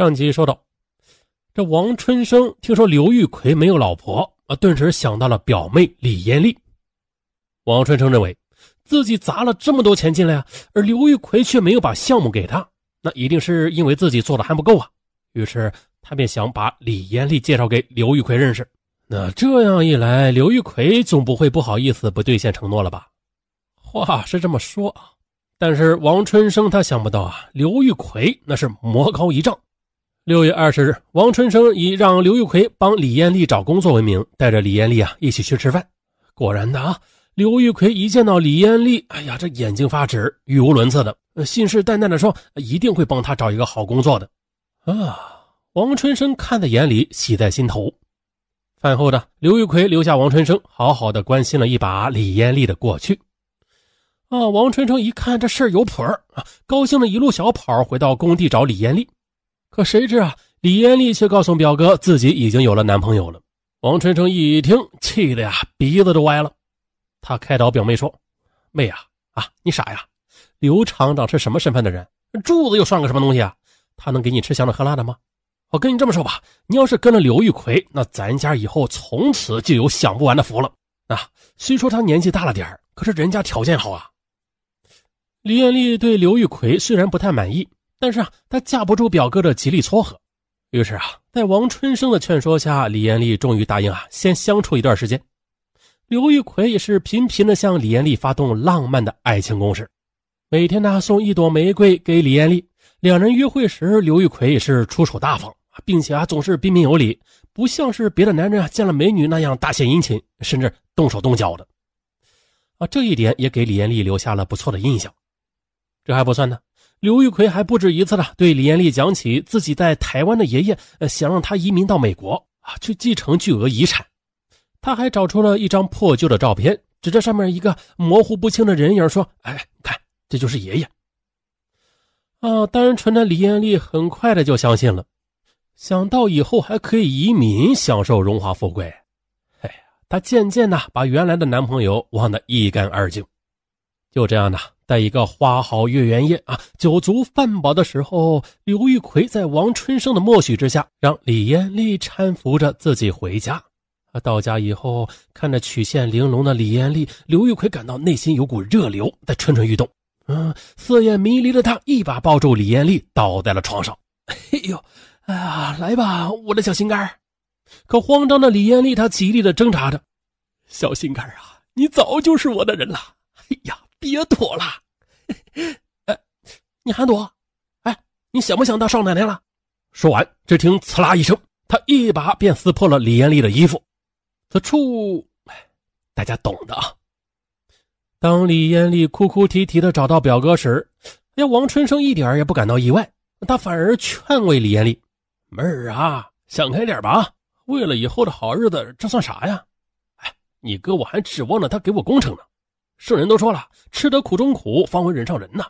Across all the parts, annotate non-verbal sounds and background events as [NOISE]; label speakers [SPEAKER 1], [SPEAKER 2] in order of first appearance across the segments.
[SPEAKER 1] 上集说到，这王春生听说刘玉奎没有老婆啊，顿时想到了表妹李艳丽。王春生认为自己砸了这么多钱进来啊，而刘玉奎却没有把项目给他，那一定是因为自己做的还不够啊。于是他便想把李艳丽介绍给刘玉奎认识。那这样一来，刘玉奎总不会不好意思不兑现承诺了吧？话是这么说啊，但是王春生他想不到啊，刘玉奎那是魔高一丈。六月二十日，王春生以让刘玉奎帮李艳丽找工作为名，带着李艳丽啊一起去吃饭。果然的啊，刘玉奎一见到李艳丽，哎呀，这眼睛发直，语无伦次的，信誓旦旦的说一定会帮他找一个好工作的。啊，王春生看在眼里，喜在心头。饭后的刘玉奎留下王春生，好好的关心了一把李艳丽的过去。啊，王春生一看这事儿有谱儿啊，高兴的一路小跑回到工地找李艳丽。可谁知啊，李艳丽却告诉表哥自己已经有了男朋友了。王春生一听，气的呀鼻子都歪了。他开导表妹说：“妹呀，啊，你傻呀？刘厂长是什么身份的人？柱子又算个什么东西啊？他能给你吃香的喝辣的吗？我跟你这么说吧，你要是跟了刘玉奎，那咱家以后从此就有享不完的福了。啊，虽说他年纪大了点可是人家条件好啊。”李艳丽对刘玉奎虽然不太满意。但是啊，她架不住表哥的极力撮合，于是啊，在王春生的劝说下，李艳丽终于答应啊，先相处一段时间。刘玉奎也是频频的向李艳丽发动浪漫的爱情攻势，每天呢送一朵玫瑰给李艳丽。两人约会时，刘玉奎也是出手大方，并且啊总是彬彬有礼，不像是别的男人啊见了美女那样大献殷勤，甚至动手动脚的。啊，这一点也给李艳丽留下了不错的印象。这还不算呢。刘玉奎还不止一次的对李艳丽讲起自己在台湾的爷爷，呃，想让他移民到美国啊，去继承巨额遗产。他还找出了一张破旧的照片，指着上面一个模糊不清的人影说：“哎，看，这就是爷爷。”啊，单纯的李艳丽很快的就相信了，想到以后还可以移民，享受荣华富贵，哎呀，她渐渐的把原来的男朋友忘得一干二净。就这样的。在一个花好月圆夜啊，酒足饭饱的时候，刘玉奎在王春生的默许之下，让李艳丽搀扶着自己回家。啊，到家以后，看着曲线玲珑的李艳丽，刘玉奎感到内心有股热流在蠢蠢欲动。嗯，色眼迷离的他一把抱住李艳丽，倒在了床上。哎呦，哎呀，来吧，我的小心肝可慌张的李艳丽，她极力的挣扎着。小心肝啊，你早就是我的人了。哎呀。别躲了，哎，你还躲？哎，你想不想当少奶奶了？说完，只听“刺啦”一声，他一把便撕破了李艳丽的衣服。此处，大家懂的啊。当李艳丽哭哭啼啼的找到表哥时，哎，王春生一点也不感到意外，他反而劝慰李艳丽：“妹儿啊，想开点吧，为了以后的好日子，这算啥呀？哎，你哥我还指望着他给我工程呢。”圣人都说了，吃得苦中苦，方为人上人呐。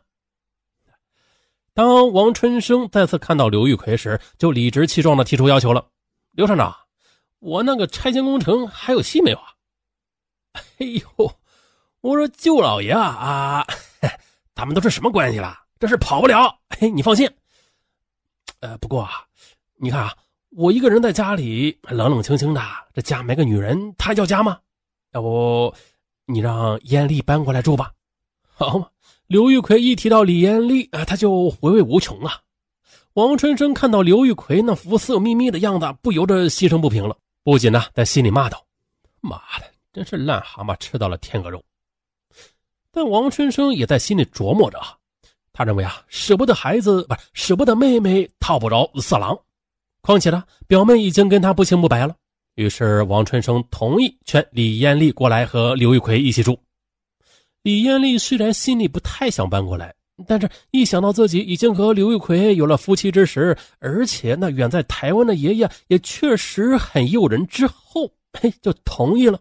[SPEAKER 1] 当王春生再次看到刘玉奎时，就理直气壮地提出要求了：“刘厂长，我那个拆迁工程还有戏没有啊？” [LAUGHS] 哎呦，我说舅老爷啊啊，[LAUGHS] 咱们都是什么关系了？这是跑不了。嘿，你放心。呃，不过啊，你看啊，我一个人在家里冷冷清清的，这家没个女人，他叫家吗？要不？你让艳丽搬过来住吧，好嘛？刘玉奎一提到李艳丽啊，他就回味无穷啊。王春生看到刘玉奎那副色眯眯的样子，不由得心生不平了，不仅呢在心里骂道：“妈的，真是癞蛤蟆吃到了天鹅肉。”但王春生也在心里琢磨着啊，他认为啊，舍不得孩子，不是舍不得妹妹，套不着色狼。况且呢，表妹已经跟他不清不白了。于是，王春生同意劝李艳丽过来和刘玉奎一起住。李艳丽虽然心里不太想搬过来，但是一想到自己已经和刘玉奎有了夫妻之实，而且那远在台湾的爷爷也确实很诱人，之后嘿就同意了。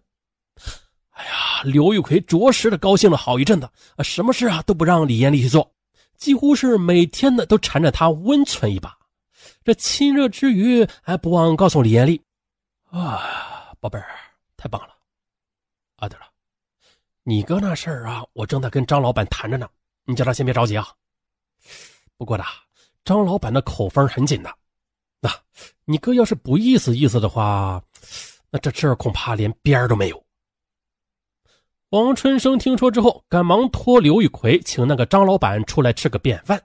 [SPEAKER 1] 哎呀，刘玉奎着实的高兴了好一阵子啊，什么事啊都不让李艳丽去做，几乎是每天的都缠着她温存一把。这亲热之余，还不忘告诉李艳丽。啊，宝贝儿，太棒了！啊，对了，你哥那事儿啊，我正在跟张老板谈着呢，你叫他先别着急啊。不过呢，张老板的口风很紧的，那你哥要是不意思意思的话，那这事儿恐怕连边儿都没有。王春生听说之后，赶忙托刘玉奎请那个张老板出来吃个便饭。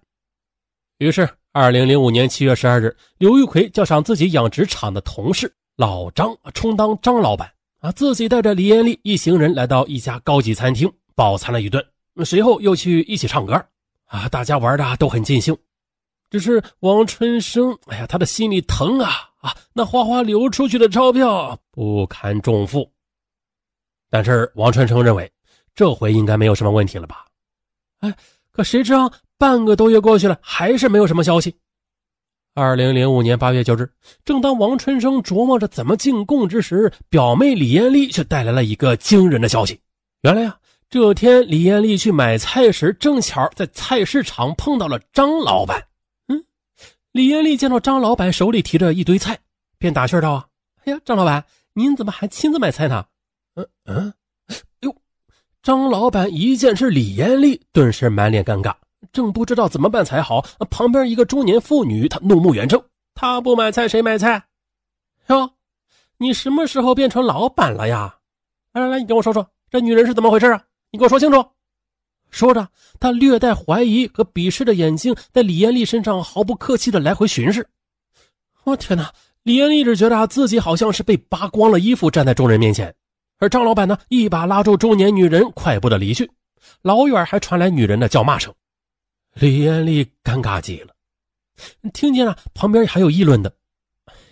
[SPEAKER 1] 于是，二零零五年七月十二日，刘玉奎叫上自己养殖场的同事老张充当张老板啊，自己带着李艳丽一行人来到一家高级餐厅饱餐了一顿，随后又去一起唱歌啊，大家玩的都很尽兴。只是王春生，哎呀，他的心里疼啊啊！那哗哗流出去的钞票不堪重负。但是王春生认为，这回应该没有什么问题了吧？哎，可谁知道半个多月过去了，还是没有什么消息。二零零五年八月九日，正当王春生琢磨着怎么进贡之时，表妹李艳丽却带来了一个惊人的消息。原来呀，这天李艳丽去买菜时，正巧在菜市场碰到了张老板。嗯，李艳丽见到张老板手里提着一堆菜，便打趣道：“啊，哎呀，张老板，您怎么还亲自买菜呢？”嗯嗯，哟，张老板一见是李艳丽，顿时满脸尴尬，正不知道怎么办才好。旁边一个中年妇女，她怒目圆睁：“她不买菜，谁买菜？哟，你什么时候变成老板了呀？来来来，你跟我说说，这女人是怎么回事啊？你给我说清楚。”说着，他略带怀疑和鄙视的眼睛在李艳丽身上毫不客气的来回巡视。我天哪！李艳丽只觉得自己好像是被扒光了衣服站在众人面前。而张老板呢，一把拉住中年女人，快步的离去。老远还传来女人的叫骂声。李艳丽尴尬极了，听见了旁边还有议论的：“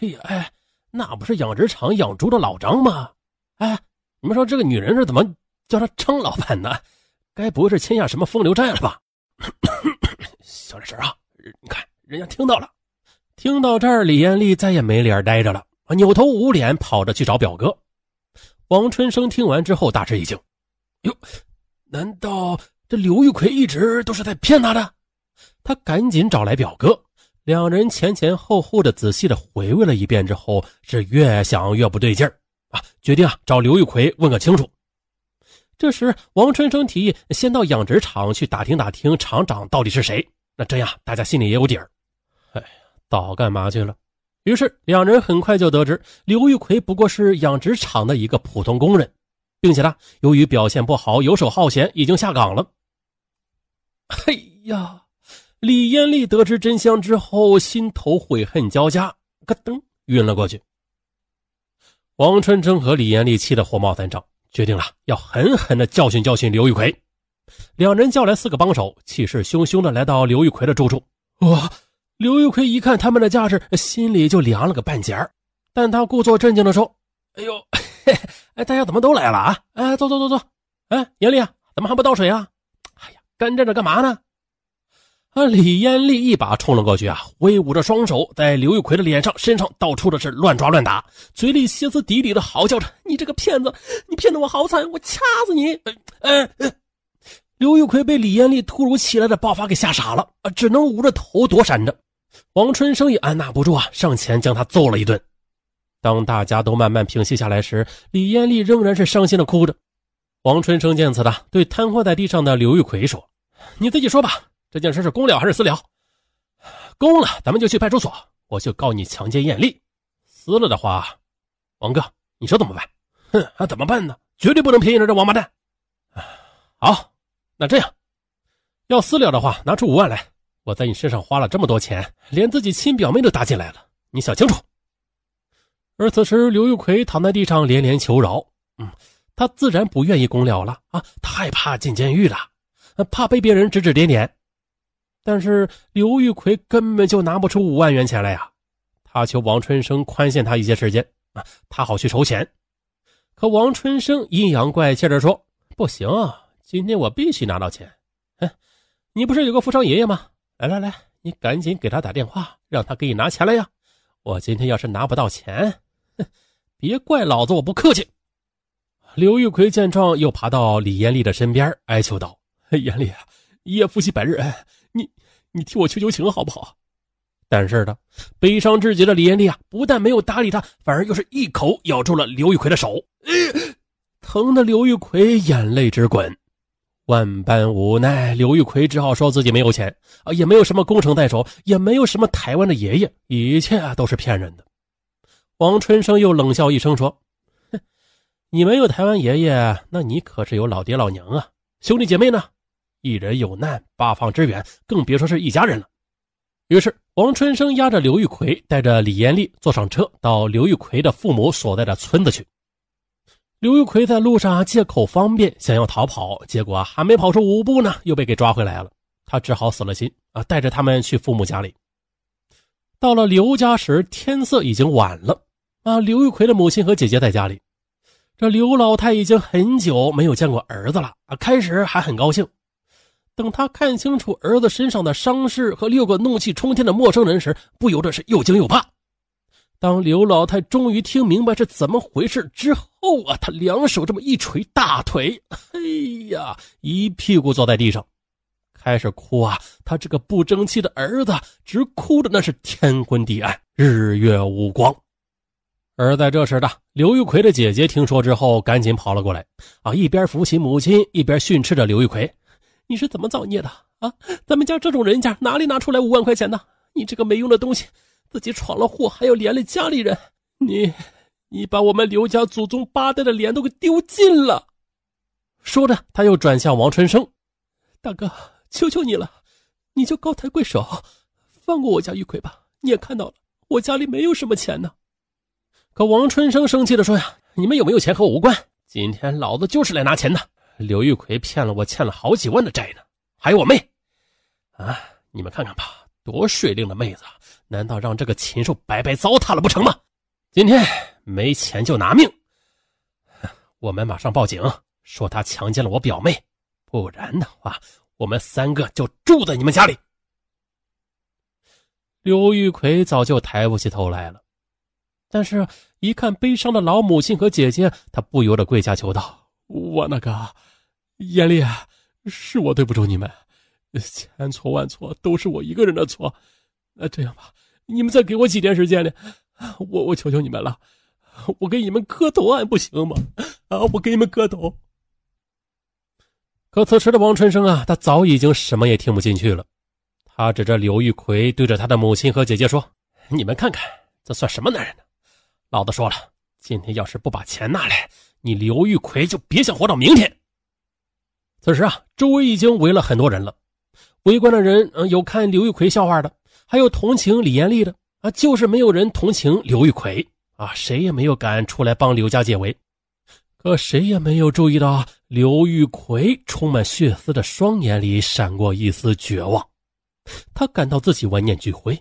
[SPEAKER 1] 哎呀，哎，那不是养殖场养猪的老张吗？哎，你们说这个女人是怎么叫他张老板呢？该不会是欠下什么风流债了吧？” [COUGHS] 小点声啊！你看人家听到了。听到这儿，李艳丽再也没脸待着了，扭头捂脸跑着去找表哥。王春生听完之后大吃一惊：“哟，难道这刘玉奎一直都是在骗他的？”他赶紧找来表哥，两人前前后后的仔细的回味了一遍之后，是越想越不对劲儿啊，决定啊找刘玉奎问个清楚。这时，王春生提议先到养殖场去打听打听厂长到底是谁，那这样大家心里也有底儿。哎呀，早干嘛去了？于是，两人很快就得知刘玉奎不过是养殖场的一个普通工人，并且呢，由于表现不好、游手好闲，已经下岗了。[LAUGHS] 哎呀，李艳丽得知真相之后，心头悔恨交加，咯噔晕了过去。王春生和李艳丽气得火冒三丈，决定了要狠狠的教训教训刘玉奎。两人叫来四个帮手，气势汹汹的来到刘玉奎的住处。哇！刘玉奎一看他们的架势，心里就凉了个半截儿，但他故作镇静的说：“哎呦，[LAUGHS] 哎，大家怎么都来了啊？哎，坐坐坐坐。哎，艳丽啊，怎么还不倒水啊？哎呀，干站着干嘛呢？”啊，李艳丽一把冲了过去啊，挥舞着双手，在刘玉奎的脸上、身上到处的是乱抓乱打，嘴里歇斯底里的嚎叫着：“你这个骗子，你骗得我好惨，我掐死你！”哎哎，刘玉奎被李艳丽突如其来的爆发给吓傻了啊，只能捂着头躲闪着。王春生也按捺不住啊，上前将他揍了一顿。当大家都慢慢平息下来时，李艳丽仍然是伤心的哭着。王春生见此的，对瘫痪在地上的刘玉奎说：“你自己说吧，这件事是公了还是私了？公了，咱们就去派出所，我就告你强奸艳丽；私了的话，王哥，你说怎么办？哼，还怎么办呢？绝对不能便宜了这王八蛋！好，那这样，要私了的话，拿出五万来。”我在你身上花了这么多钱，连自己亲表妹都搭进来了，你想清楚。而此时，刘玉奎躺在地上连连求饶。嗯，他自然不愿意公了了啊，他害怕进监狱了，怕被别人指指点点。但是刘玉奎根本就拿不出五万元钱来呀，他求王春生宽限他一些时间啊，他好去筹钱。可王春生阴阳怪气的说：“不行，今天我必须拿到钱。哼，你不是有个富商爷爷吗？”来来来，你赶紧给他打电话，让他给你拿钱来呀！我今天要是拿不到钱，哼，别怪老子我不客气。刘玉奎见状，又爬到李艳丽的身边，哀求道：“艳丽，一夜夫妻百日恩，你你替我求求情好不好？”但是呢，悲伤至极的李艳丽啊，不但没有搭理他，反而又是一口咬住了刘玉奎的手，疼的刘玉奎眼泪直滚。万般无奈，刘玉奎只好说自己没有钱啊，也没有什么工程在手，也没有什么台湾的爷爷，一切都是骗人的。王春生又冷笑一声说：“哼，你没有台湾爷爷，那你可是有老爹老娘啊！兄弟姐妹呢？一人有难，八方支援，更别说是一家人了。”于是，王春生押着刘玉奎，带着李艳丽坐上车，到刘玉奎的父母所在的村子去。刘玉奎在路上借口方便，想要逃跑，结果还没跑出五步呢，又被给抓回来了。他只好死了心啊，带着他们去父母家里。到了刘家时，天色已经晚了啊。刘玉奎的母亲和姐姐在家里，这刘老太已经很久没有见过儿子了啊。开始还很高兴，等他看清楚儿子身上的伤势和六个怒气冲天的陌生人时，不由得是又惊又怕。当刘老太终于听明白是怎么回事之后啊，她两手这么一捶大腿，哎呀，一屁股坐在地上，开始哭啊！他这个不争气的儿子，直哭的那是天昏地暗，日月无光。而在这时的刘玉奎的姐姐听说之后，赶紧跑了过来，啊，一边扶起母亲，一边训斥着刘玉奎：“你是怎么造孽的啊？咱们家这种人家哪里拿出来五万块钱呢？你这个没用的东西！”自己闯了祸，还要连累家里人，你，你把我们刘家祖宗八代的脸都给丢尽了。说着，他又转向王春生：“大哥，求求你了，你就高抬贵手，放过我家玉奎吧。你也看到了，我家里没有什么钱呢。”可王春生生气的说：“呀，你们有没有钱和我无关，今天老子就是来拿钱的。刘玉奎骗了我，欠了好几万的债呢，还有我妹，啊，你们看看吧，多水灵的妹子。”难道让这个禽兽白白糟蹋了不成吗？今天没钱就拿命！我们马上报警，说他强奸了我表妹，不然的话，我们三个就住在你们家里。刘玉奎早就抬不起头来了，但是，一看悲伤的老母亲和姐姐，他不由得跪下求道：“我那个艳丽，是我对不住你们，千错万错都是我一个人的错。那这样吧。”你们再给我几天时间呢？我我求求你们了，我给你们磕头还不行吗？啊，我给你们磕头。可此时的王春生啊，他早已经什么也听不进去了。他指着刘玉奎，对着他的母亲和姐姐说：“你们看看，这算什么男人呢？老子说了，今天要是不把钱拿来，你刘玉奎就别想活到明天。”此时啊，周围已经围了很多人了。围观的人，嗯，有看刘玉奎笑话的。还有同情李艳丽的啊，就是没有人同情刘玉奎啊，谁也没有敢出来帮刘家解围。可谁也没有注意到刘玉奎充满血丝的双眼里闪过一丝绝望，他感到自己万念俱灰，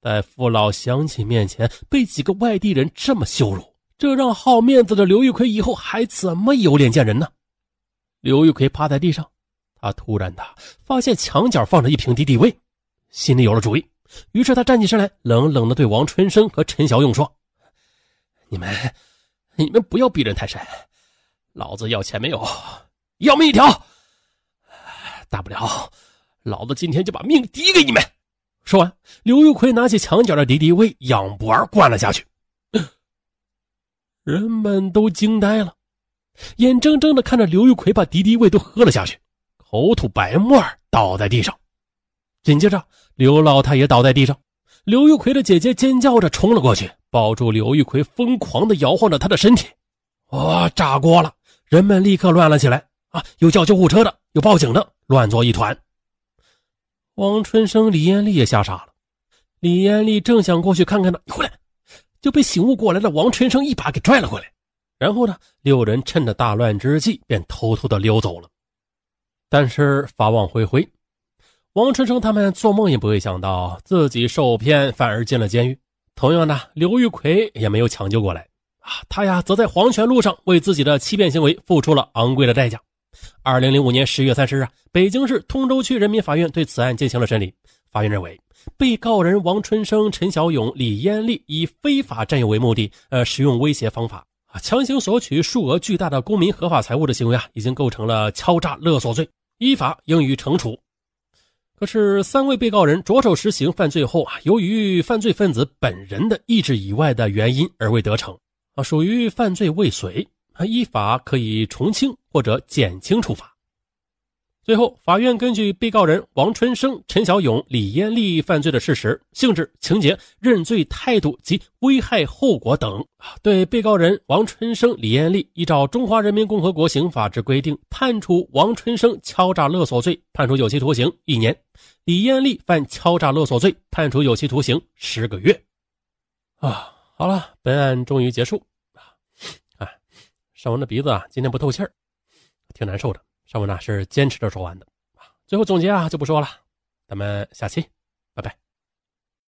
[SPEAKER 1] 在父老乡亲面前被几个外地人这么羞辱，这让好面子的刘玉奎以后还怎么有脸见人呢？刘玉奎趴在地上，他突然的发现墙角放着一瓶敌敌畏。心里有了主意，于是他站起身来，冷冷的对王春生和陈小勇说：“你们，你们不要逼人太甚。老子要钱没有，要命一条。大不了，老子今天就把命抵给你们。”说完，刘玉奎拿起墙角的敌敌畏，仰脖儿灌了下去。人们都惊呆了，眼睁睁的看着刘玉奎把敌敌畏都喝了下去，口吐白沫倒在地上。紧接着，刘老太也倒在地上。刘玉奎的姐姐尖叫着冲了过去，抱住刘玉奎，疯狂地摇晃着他的身体。哇，炸锅了！人们立刻乱了起来啊！有叫救护车的，有报警的，乱作一团。王春生、李艳丽也吓傻了。李艳丽正想过去看看呢，你回来，就被醒悟过来的王春生一把给拽了回来。然后呢，六人趁着大乱之际，便偷偷的溜走了。但是法网恢恢。王春生他们做梦也不会想到，自己受骗反而进了监狱。同样的，刘玉奎也没有抢救过来啊，他呀则在黄泉路上为自己的欺骗行为付出了昂贵的代价。二零零五年十月三十日，北京市通州区人民法院对此案进行了审理。法院认为，被告人王春生、陈小勇、李艳丽以非法占有为目的，呃，使用威胁方法啊，强行索取数额巨大的公民合法财物的行为啊，已经构成了敲诈勒索罪，依法应予惩处。可是，三位被告人着手实行犯罪后啊，由于犯罪分子本人的意志以外的原因而未得逞啊，属于犯罪未遂啊，依法可以从轻或者减轻处罚。最后，法院根据被告人王春生、陈小勇、李艳丽犯罪的事实、性质、情节、认罪态度及危害后果等，对被告人王春生、李艳丽依照《中华人民共和国刑法》之规定，判处王春生敲诈勒索罪判处有期徒刑一年，李艳丽犯敲诈勒索罪判处有期徒刑十个月。啊，好了，本案终于结束。啊，尚文的鼻子啊，今天不透气儿，挺难受的。上文呢是坚持着说完的，最后总结啊就不说了，咱们下期拜拜。